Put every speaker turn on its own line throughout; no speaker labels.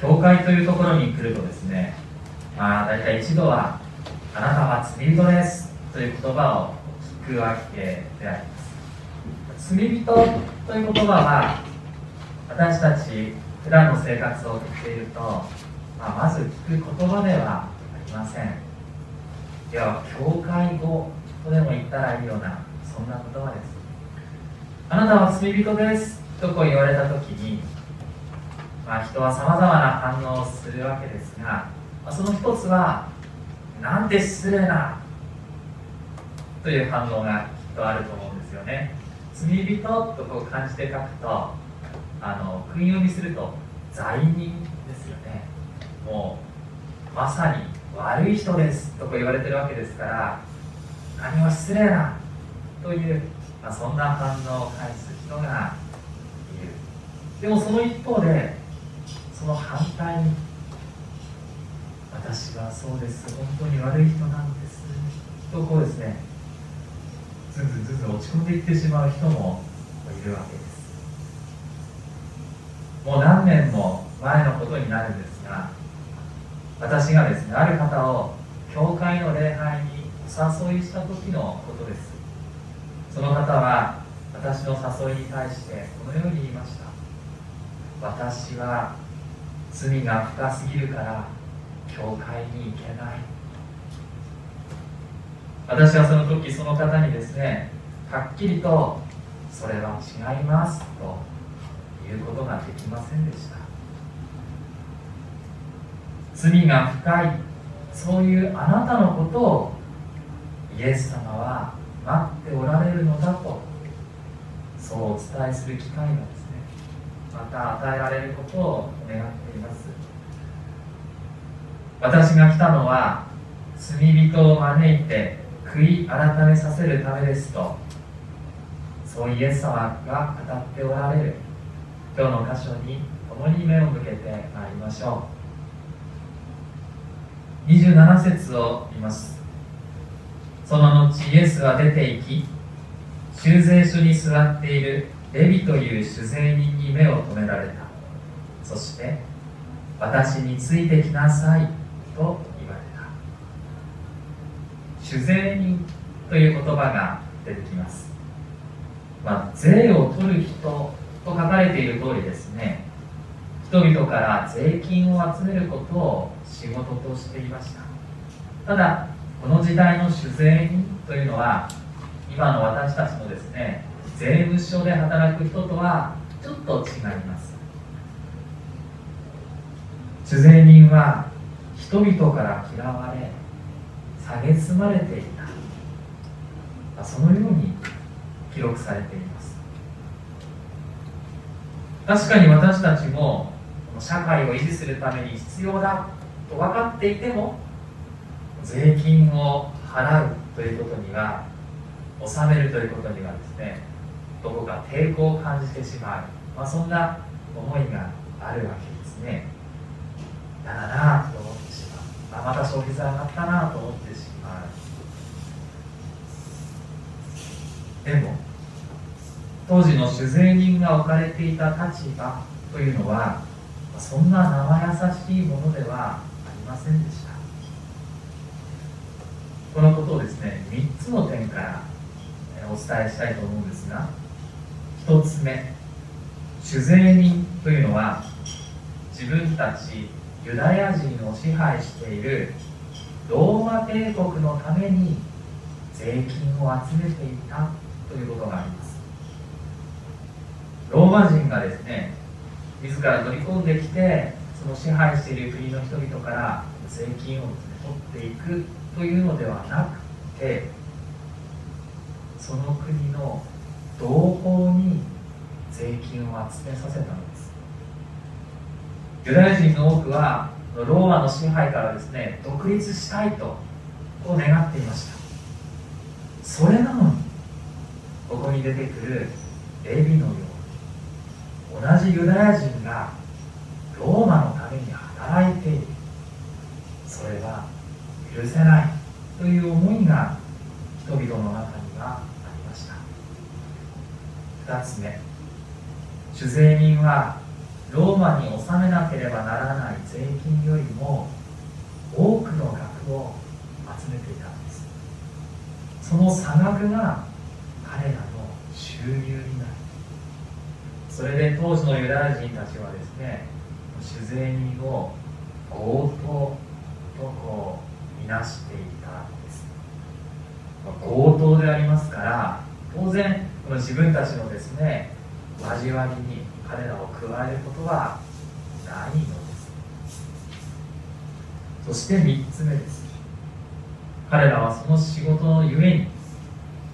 教会というところに来るとですねまあ大体一度は「あなたは罪人です」という言葉を聞くわけであります。罪人という言葉は私たち普段の生活を送っていると、まあ、まず聞く言葉ではありません。いや教会語とでも言ったらいいようなそんな言葉です。あなたは罪人ですとこう言われた時に、まあ、人はさまざまな反応をするわけですが、まあ、その一つはなんて失礼なという反応がきっとあると思うんですよね。罪人とこう漢字で書くとあの訓読みすると罪人ですよね。もうまさに悪い人ですとこ言われてるわけですから何も失礼なという、まあ、そんな反応を返す人がいる。でもその一方でその反対に私はそうです。本当に悪い人なんです。とこうですね。ずんずんずんずん落ち込んでいってしまう人もいるわけです。もう何年も前のことになるんですが私がですねある方を教会の礼拝にお誘いした時のことです。その方は私の誘いに対してこのように言いました。私は罪が深すぎるから教会に行けない。私はその時その方にですねはっきりとそれは違いますということができませんでした。罪が深いそういうあなたのことをイエス様は待っておられるのだとそうお伝えする機会がですねまた与えられることを願っています。私が来たのは罪人を招いて悔い改めさせるためですとそうイエス様が語っておられる。今日の箇所に共に目を向けてまいりましょう。27節を見ます。その後イエスは出て行き修税所に座っているレビという酒税人に目を留められた。そして私についてきなさいと言われた酒税人という言葉が出てきます、まあ、税を取る人と書かれている通りですね。人々から税金を集めることを仕事としていました。ただこの時代の酒税人というのは今の私たちのですね税務署で働く人とはちょっと違います。酒税人は人々から嫌われ蔑まれていた。そのように記録されています。確かに私たちも社会を維持するために必要だと分かっていても税金を払うということには納めるということにはですねどこか抵抗を感じてしまう、まあ、そんな思いがあるわけですね。嫌だなと思ってしまう。あまた消費税上がったなと思ってしまう。でも当時の酒税人が置かれていた立場というのはそんな生優しいものではありませんでした。このことをですね3つの点からお伝えしたいと思うんですが1つ目酒税人というのは自分たちユダヤ人を支配しているローマ帝国のために税金を集めていたということがあります。ローマ人がですね自ら乗り込んできてその支配している国の人々から税金を、取っていくというのではなくてその国の同胞に税金を集めさせたのです。ユダヤ人の多くはローマの支配からですね独立したいとこう願っていました。それなのにここに出てくるレビのように同じユダヤ人がローマのために働いている。それは許せないという思いが人々の中にはありました2つ目。酒税人はローマに納めなければならない税金よりも多くの額を集めていたんです。その差額が彼らの収入になる。それで当時のユダヤ人たちはですね酒税人を強盗とこうみなしていたんです。強盗でありますから当然この自分たちのですね交わりに彼らを加えることはないのです。そして3つ目です。彼らはその仕事のゆえに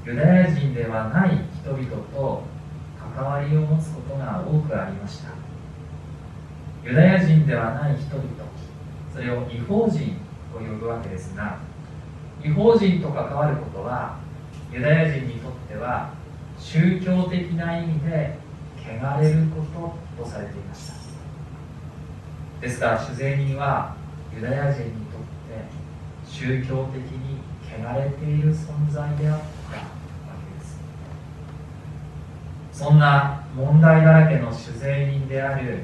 ユダヤ人ではない人々と関わりを持つことが多くありました。ユダヤ人ではない人々それを違法人と呼ぶわけですが違法人と関わることはユダヤ人にとっては宗教的な意味で汚れることとされていました。ですから主税人はユダヤ人にとって宗教的に汚れている存在であったわけです。そんな問題だらけの主税人である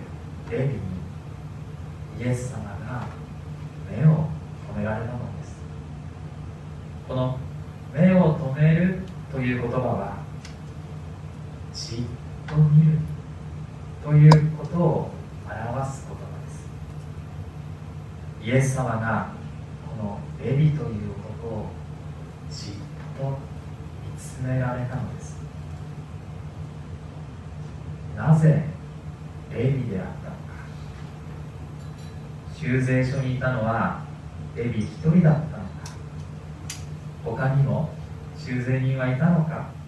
レビにイエス様が目を止められたのです。この目を止めるという言葉はじっと見るということを表す言葉です。イエス様がこのレビという男をじっと見つめられたのです。なぜレビであったのか。修税所にいたのはレビ一人だったのか。他にも修税人はいたのか。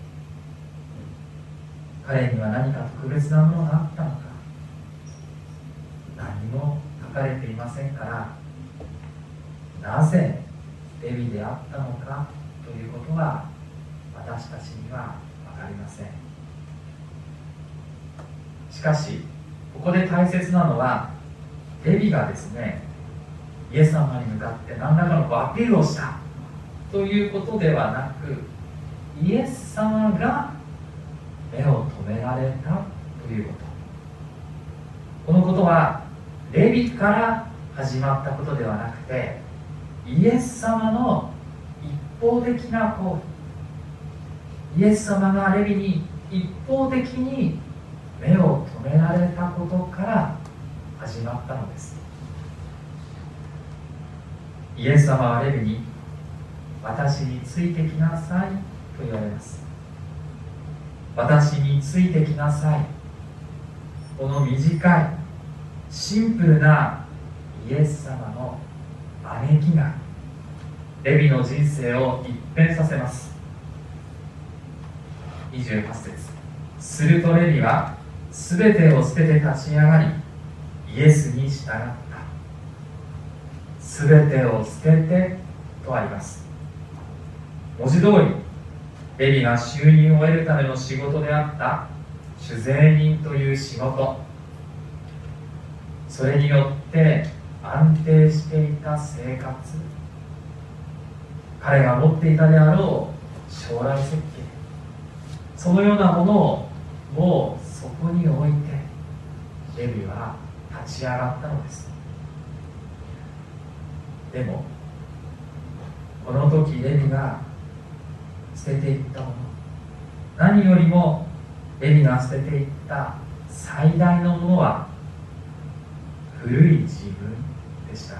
彼には何か特別なものがあったのか。何も書かれていませんから。なぜレビであったのかということは私たちには分かりません。しかしここで大切なのはレビがですねイエス様に向かって何らかのアピールをしたということではなくイエス様が目をめられたということ。このことはレビから始まったことではなくてイエス様の一方的な行為。イエス様がレビに一方的に目を止められたことから始まったのです。イエス様はレビに私についてきなさいと言われます。私についてきなさい。この短いシンプルなイエス様の招きがレビの人生を一変させます。28節。するとレビは全てを捨てて立ち上がりイエスに従った。全てを捨ててとあります。文字通りレビが収入を得るための仕事であった酒税人という仕事。それによって安定していた生活。彼が持っていたであろう将来設計。そのようなものをもうそこに置いてレビは立ち上がったのです。でもこの時レビが捨てていったもの。何よりもエリが捨てていった最大のものは古い自分でした。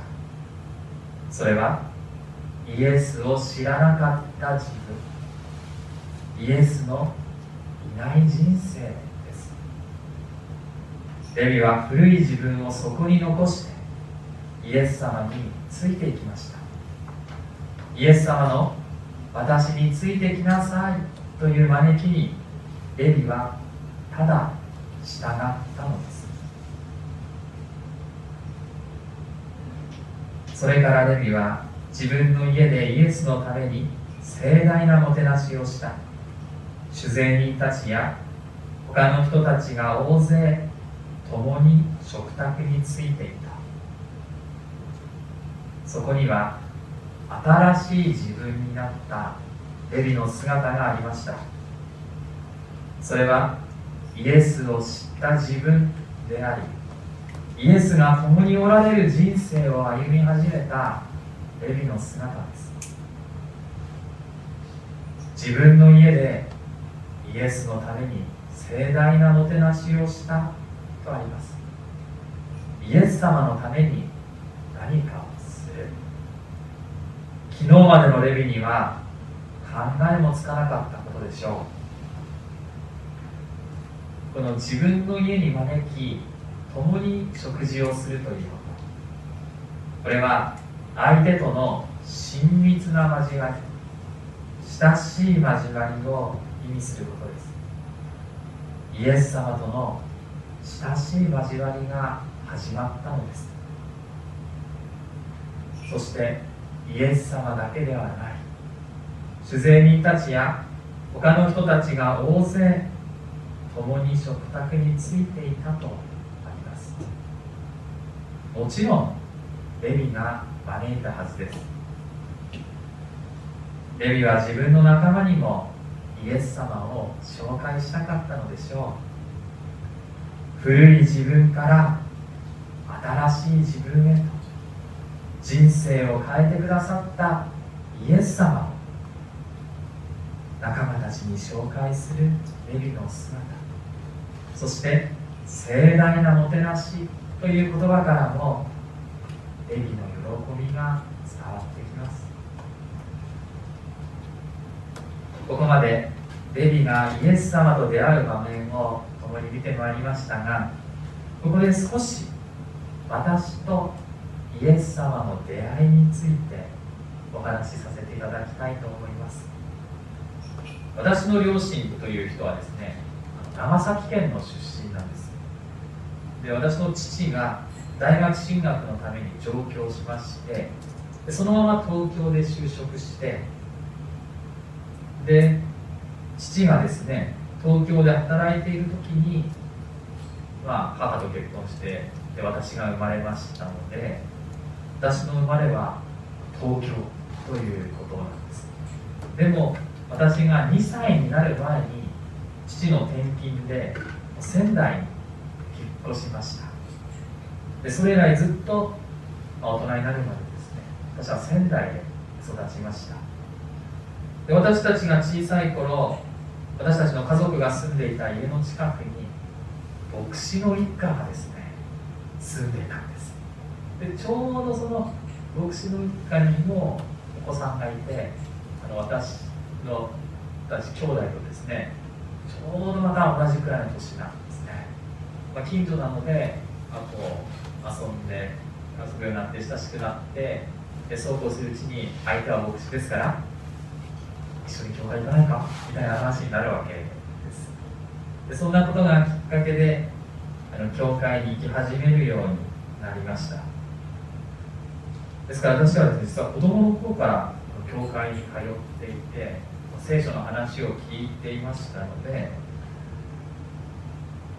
それはイエスを知らなかった自分。イエスのいない人生です。レビは古い自分をそこに残してイエス様についていきました。イエス様の私についてきなさいという招きにレビはただ従ったのです。それからレビは自分の家でイエスのために盛大なもてなしをした。主税人たちや他の人たちが大勢共に食卓についていた。そこには新しい自分になったレビの姿がありました。それはイエスを知った自分でありイエスが共におられる人生を歩み始めたレビの姿です。自分の家でイエスのために盛大なもてなしをしたとあります。イエス様のために何かを昨日までのレビには考えもつかなかったことでしょう。この自分の家に招き共に食事をするということ。これは相手との親密な交わり親しい交わりを意味することです。イエス様との親しい交わりが始まったのです。そしてイエス様だけではない。主税人たちや他の人たちが大勢共に食卓についていたとあります。もちろんレビが招いたはずです。レビは自分の仲間にもイエス様を紹介したかったのでしょう。古い自分から新しい自分へと人生を変えてくださったイエス様。仲間たちに紹介するレビの姿。そして盛大なもてなしという言葉からもレビの喜びが伝わってきます。ここまでレビがイエス様と出会う場面を共に見てまいりましたがここで少し私とイエス様の出会いについてお話しさせていただきたいと思います。私の両親という人はですね長崎県の出身なんです。で私の父が大学進学のために上京しましてでそのまま東京で就職してで父がですね東京で働いている時に、まあ、母と結婚してで私が生まれましたので私の生まれは東京ということなんです。でも私が2歳になる前に父の転勤で仙台に引っ越しました。でそれ以来ずっと、まあ、大人になるまでですね私は仙台で育ちました。で私たちが小さい頃私たちの家族が住んでいた家の近くに牧師の一家がですね住んでいたんです。でちょうどその牧師の一家にもお子さんがいてあの私の私兄弟とですねちょうどまた同じくらいの年なんですね、まあ、近所なので、あ、こう遊んで遊ぶようになって親しくなってでそうこうするうちに相手は牧師ですから一緒に教会行かないかみたいな話になるわけです。でそんなことがきっかけであの教会に行き始めるようになりました。ですから私は実は子供の頃から教会に通っていて聖書の話を聞いていましたので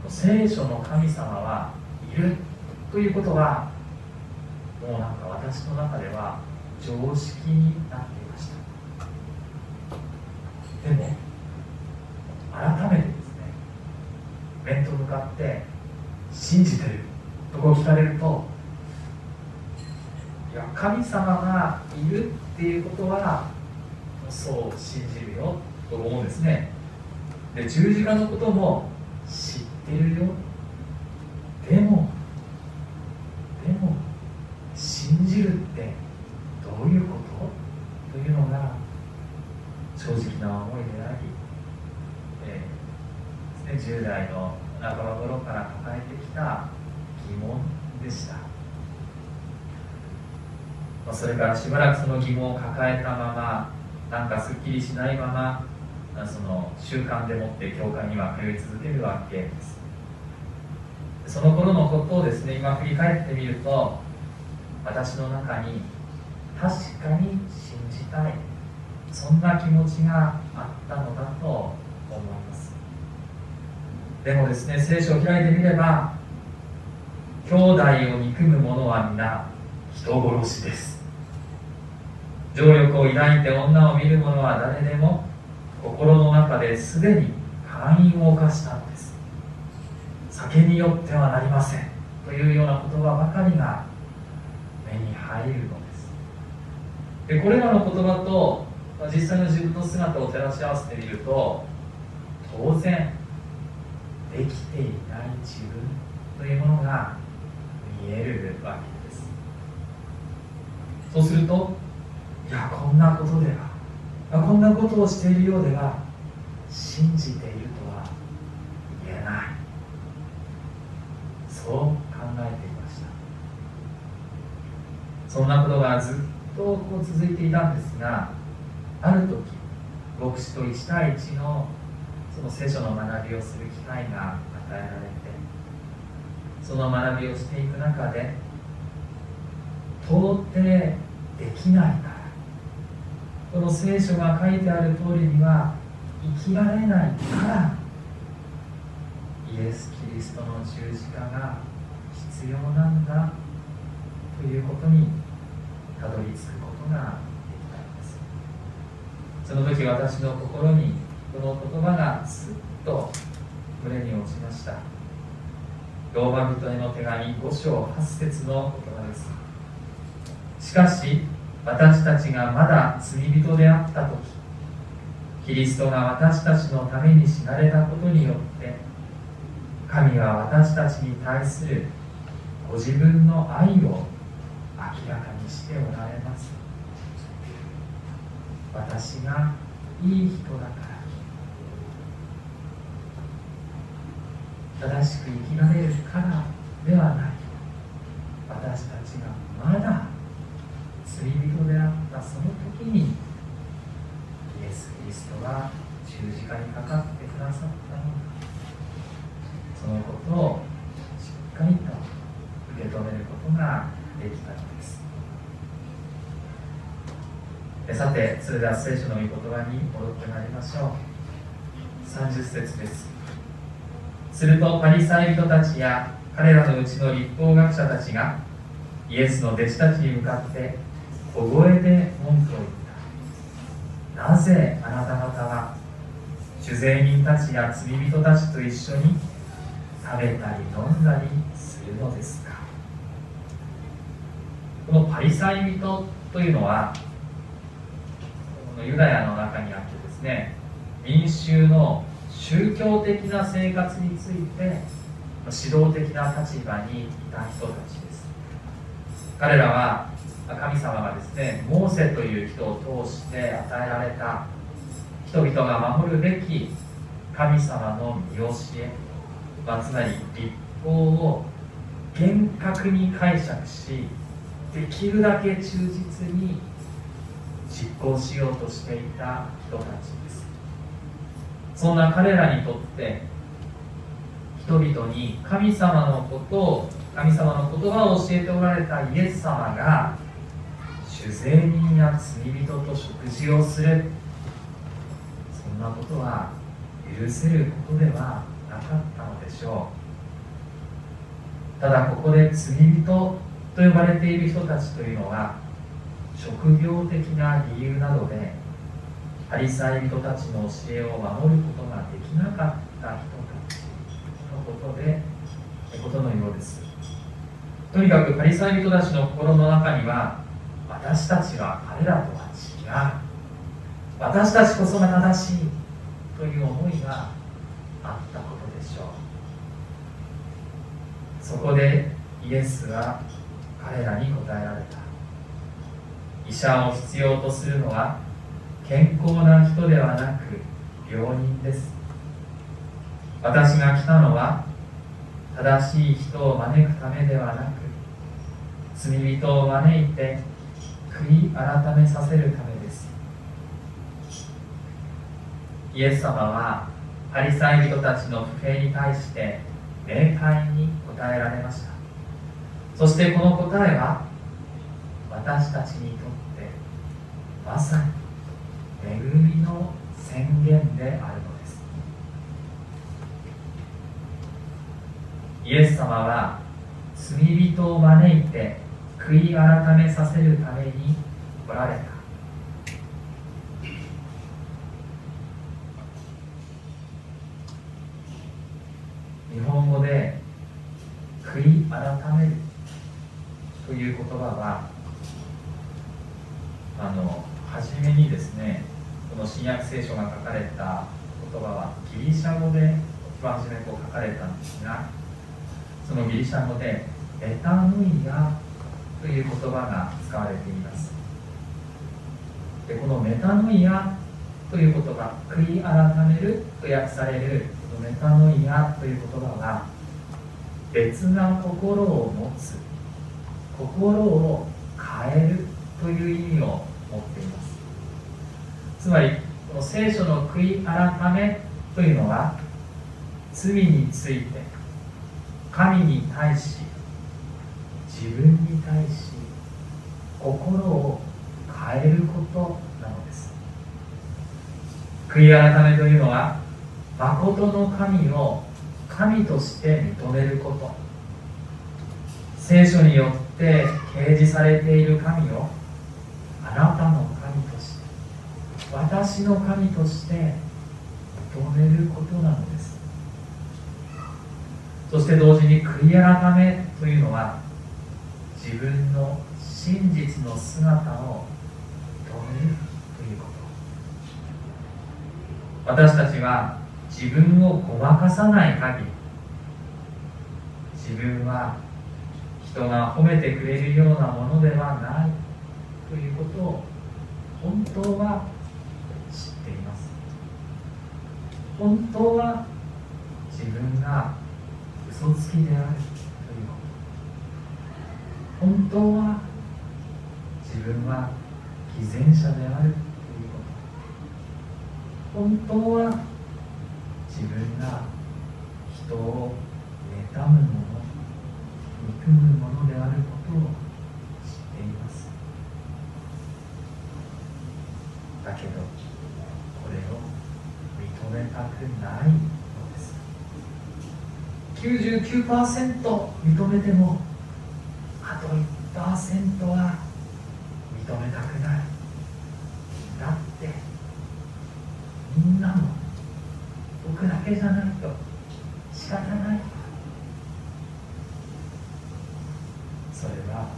聖書の神様はいるということはもうなんか私の中では常識になっていました。でも改めてですね面と向かって信じてるとこう聞かれると神様がいるっていうことはそう信じるよと思うんですね。で十字架のことも知ってるよ。でもでも信じるってどういうことというのが正直な思いであり、えー、ですね、10代の半ば頃から抱えてきた疑問でした、まそれかしばらくその疑問を抱えたままなんかすっきりしないままその習慣でもって教会には通い続けるわけです。その頃のことをですね今振り返ってみると私の中に確かに信じたい。そんな気持ちがあったのだと思います。でもですね聖書を開いてみれば兄弟を憎む者は皆人殺しです。情力を抱いて女を見る者は誰でも心の中ですでに会員を犯したのです。酒によってはなりませんというような言葉ばかりが目に入るのです。でこれらの言葉と実際の自分の姿を照らし合わせてみると当然できていない自分というものが見えるわけです。そうするといやこんなことではこんなことをしているようでは信じているとは言えない。そう考えていました。そんなことがずっとこう続いていたんですがある時牧師と1対1のその聖書の学びをする機会が与えられてその学びをしていく中で到底できないかこの聖書が書いてある通りには生きられないからイエス・キリストの十字架が必要なんだということにたどり着くことができたんです。その時私の心にこの言葉がすっと胸に落ちました。ローマ人への手紙5章8節の言葉です。しかし私たちがまだ罪人であった時キリストが私たちのために死なれたことによって神は私たちに対するご自分の愛を明らかにしておられます。私がいい人だから。正しく生きられるからではない私たちがまだ罪人であったその時にイエス・キリストが十字架にかかってくださったのだそのことをしっかりと受け止めることができたのですさてそれでは聖書の御言葉に戻ってまいりましょう。30節です。するとパリサイ人たちや彼らのうちの立法学者たちがイエスの弟子たちに向かって小声で文句を言った。なぜあなた方は酒税人たちや罪人たちと一緒に食べたり飲んだりするのですか？このパリサイ人というのはユダヤの中にあってですね民衆の宗教的な生活について指導的な立場にいた人たちです。彼らは神様がですねモーセという人を通して与えられた人々が守るべき神様の見教えま、つまり立法を厳格に解釈しできるだけ忠実に実行しようとしていた人たちです。そんな彼らにとって人々に神様のことを神様の言葉を教えておられたイエス様が酒税人や罪人と食事をする。そんなことは許せることではなかったのでしょう。ただここで罪人と呼ばれている人たちというのは職業的な理由などでパリサイ人たちの教えを守ることができなかった人たちのことでことのようです。とにかくパリサイ人たちの心の中には私たちは彼らとは違う。私たちこそが正しいという思いがあったことでしょう。そこでイエスは彼らに答えられた。医者を必要とするのは健康な人ではなく病人です。私が来たのは正しい人を招くためではなく罪人を招いて悔い改めさせるためです。イエス様はパリサイ人たちの不平に対して明快に答えられました。そしてこの答えは私たちにとってまさに恵みの宣言であるのです。イエス様は罪人を招いて悔い改めさせるために来られた。日本語で悔い改めるという言葉はあの初めにですねこの新約聖書が書かれた言葉はギリシャ語で一番初めこう書かれたんですがそのギリシャ語でエタヌイアという言葉が使われています。でこのメタノイアという言葉悔い改めると訳されるこのメタノイアという言葉は別な心を持つ心を変えるという意味を持っています。つまりこの聖書の悔い改めというのは罪について神に対し自分に対し心を変えることなのです。悔い改めというのは誠の神を神として認めること。聖書によって掲示されている神をあなたの私の神として認めることなのです。そして同時に悔い改めというのは自分の真実の姿を認めるということ。私たちは自分をごまかさない限り自分は人が褒めてくれるようなものではないということを本当は知っています。本当は自分が嘘つきであるということ。本当は自分は偽善者であるということ。本当は自分が人を妬むもの憎むものであることを知っていますだけどこれを認めたくないのです99%認めてもあと1%は認めたくない。だってみんなも僕だけじゃないと仕方ないそれは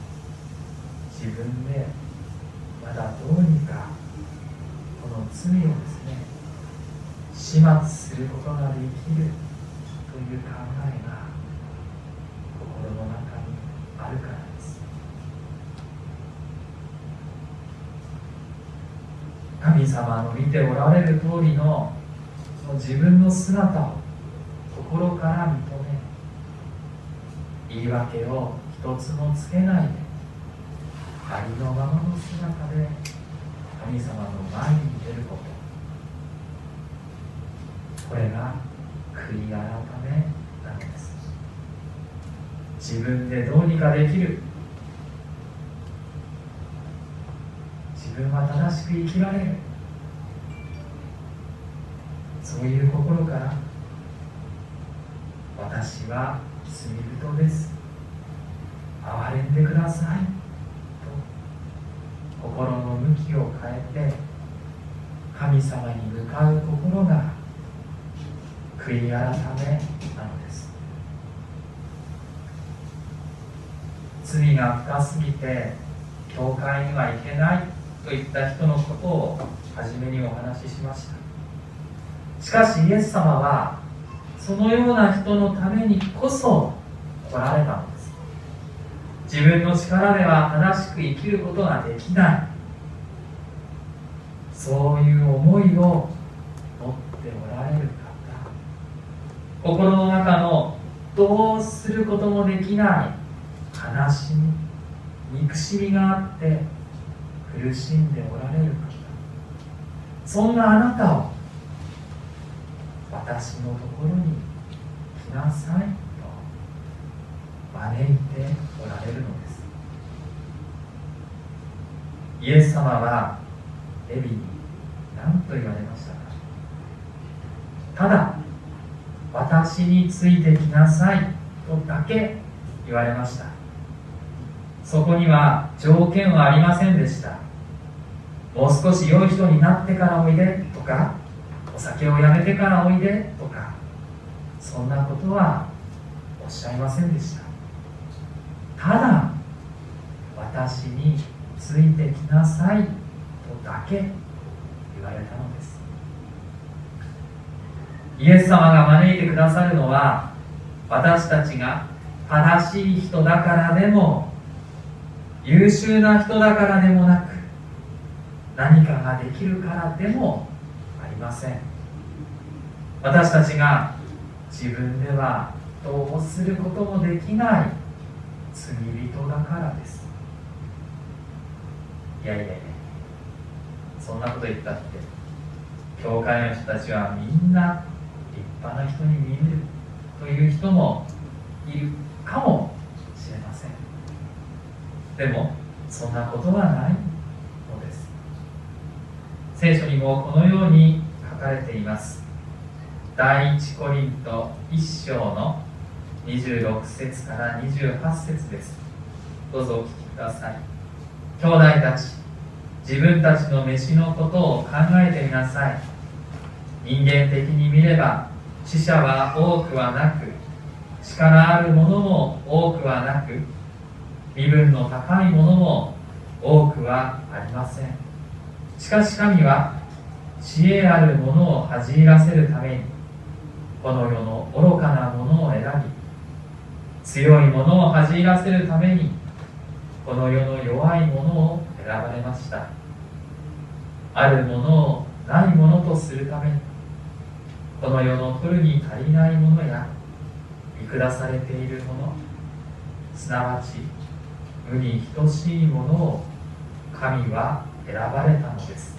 自分でまだどうにかこの罪をですね始末することができるという考えが心の中にあるからです神様の見ておられる通りの自分の姿を心から認め言い訳を一つもつけないでありのままの姿で神様の前に出ること。これが悔い改めなのです。自分でどうにかできる。自分は正しく生きられる。そういう心から私は罪人です。憐れんでください。と心の向きを変えて神様に向かう心が悔い改めなのです。罪が深すぎて教会には行けないといった人のことを初めにお話ししました。しかしイエス様はそのような人のためにこそ来られたのです。自分の力では正しく生きることができない。そういう思いを持っておられる方。心の中のどうすることもできない。悲しみ憎しみがあって苦しんでおられる方。そんなあなたを私のところに来なさいと招いておられるのです。イエス様はエビに何と言われましたか？ただ私についてきなさいとだけ言われました。そこには条件はありませんでした。もう少し良い人になってからおいでとかお酒をやめてからおいでとかそんなことはおっしゃいませんでした。ただ私についてきなさいとだけ言われたのです。イエス様が招いてくださるのは私たちが正しい人だからでも優秀な人だからでもなく何かができるからでもません。私たちが自分ではどうすることもできない罪人だからです。いやいやいや。そんなこと言ったって教会の人たちはみんな立派な人に見えるという人もいるかもしれません。でもそんなことはないのです。聖書にもこのように書かれています。第一コリント1章の26節から28節です。どうぞお聞きください。兄弟たち自分たちの飯のことを考えてみなさい。人間的に見れば死者は多くはなく力あるものも多くはなく身分の高いものも多くはありません。しかし神は知恵あるものを恥じらせるためにこの世の愚かなものを選び強いものを恥じらせるためにこの世の弱いものを選ばれました。あるものをないものとするためにこの世の取るに足りないものや見下されているものすなわち無に等しいものを神は選ばれたのです。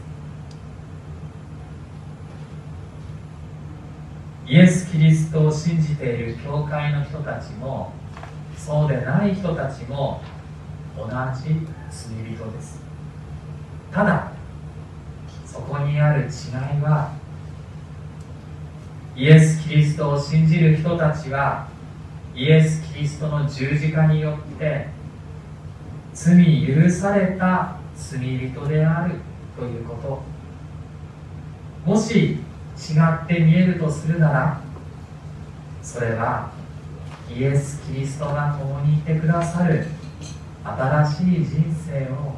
イエス・キリストを信じている教会の人たちもそうでない人たちも同じ罪人です。ただそこにある違いはイエス・キリストを信じる人たちはイエス・キリストの十字架によって罪許された罪人であるということ。もし違って見えるとするならそれはイエス・キリストが共にいてくださる新しい人生を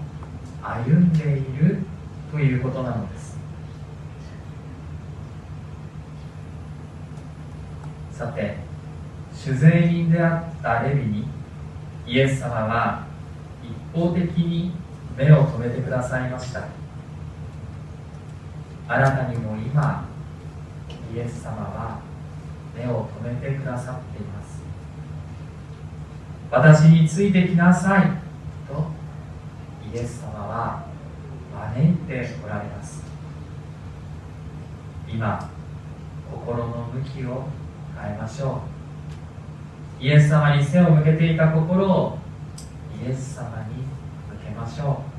歩んでいるということなのです。さて酒税人であったレビにイエス様は一方的に目を留めてくださいました。あなたにも今イエス様は目を留めてくださっています。私についてきなさい。とイエス様は招いておられます。今心の向きを変えましょう。イエス様に背を向けていた心をイエス様に向けましょう。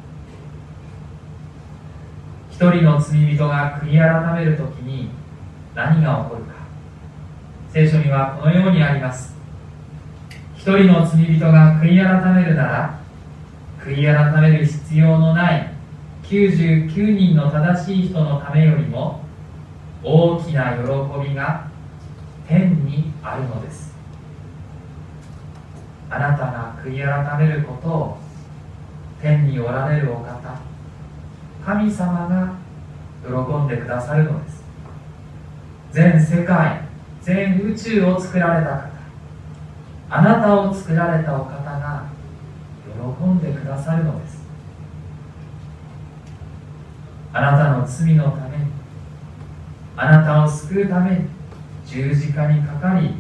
一人の罪人が悔い改めるときに何が起こるか。聖書にはこのようにあります。一人の罪人が悔い改めるなら悔い改める必要のない99人の正しい人のためよりも大きな喜びが天にあるのです。あなたが悔い改めることを天におられるお方神様が喜んでくださるのです。全世界全宇宙を作られた方。あなたを作られたお方が喜んでくださるのです。あなたの罪のためにあなたを救うために十字架にかかり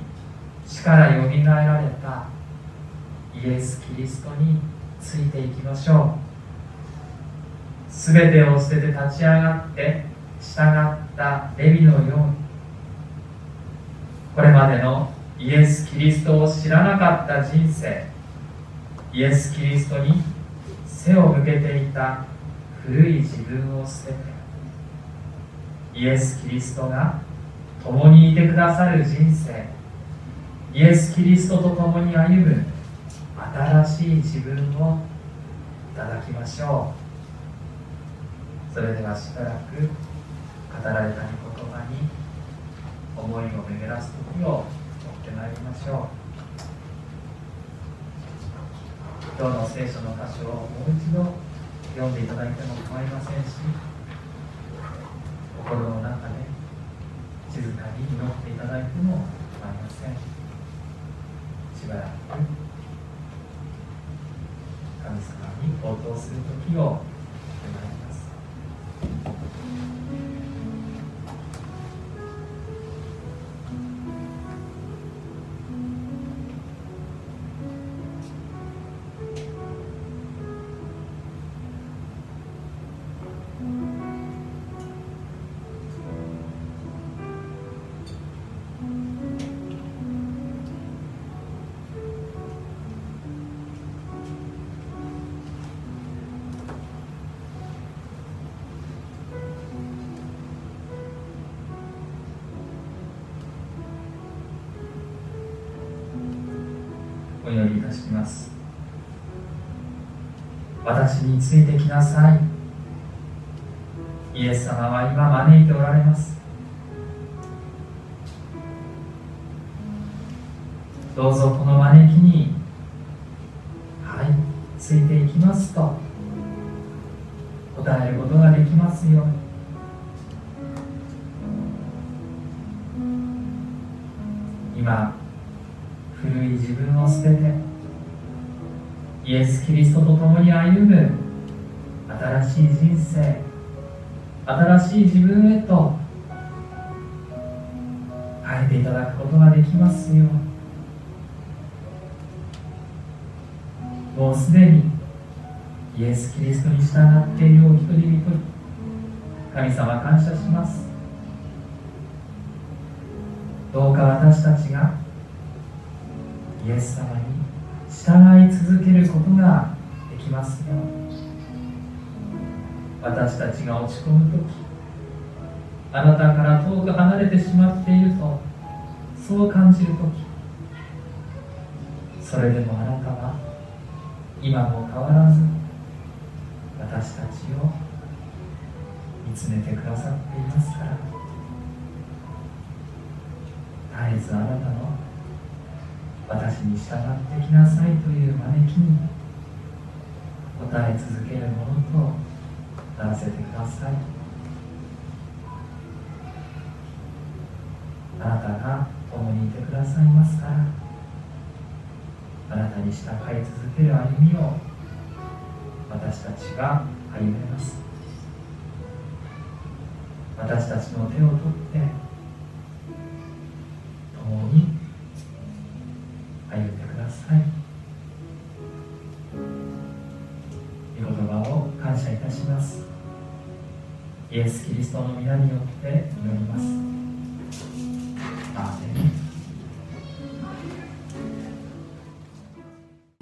死からよみがえられたイエス・キリストについていきましょう。すべてを捨てて立ち上がって従ったレビのようにこれまでのイエス・キリストを知らなかった人生イエス・キリストに背を向けていた古い自分を捨ててイエス・キリストが共にいてくださる人生イエス・キリストと共に歩む新しい自分をいただきましょう。それではしばらく語られた御言葉に思いを巡らす時を持ってまいりましょう。今日の聖書の箇所をもう一度読んでいただいても構いませんし心の中で静かに祈っていただいても構いません。しばらく神様に応答する時をします。私についてきなさい。イエス様は今招いておられます。どうぞこの招きにはいついていきますと答えることができますように。ス・キリストと共に歩む新しい人生新しい自分へと変えていただくことができますよもうすでにイエス・キリストに従っているお一人一人神様感謝します。どうか私たちがイエス様に従い続けることができます私たちが落ち込む時あなたから遠く離れてしまっているとそう感じる時それでもあなたは今も変わらず私たちを見つめてくださっていますから。絶えずあなたの私に従ってきなさいという招きにえ続けるものとならせてください。あなたが共にいてくださいますから。あなたに従い続ける歩みを私たちが歩めます。私たちの手を取って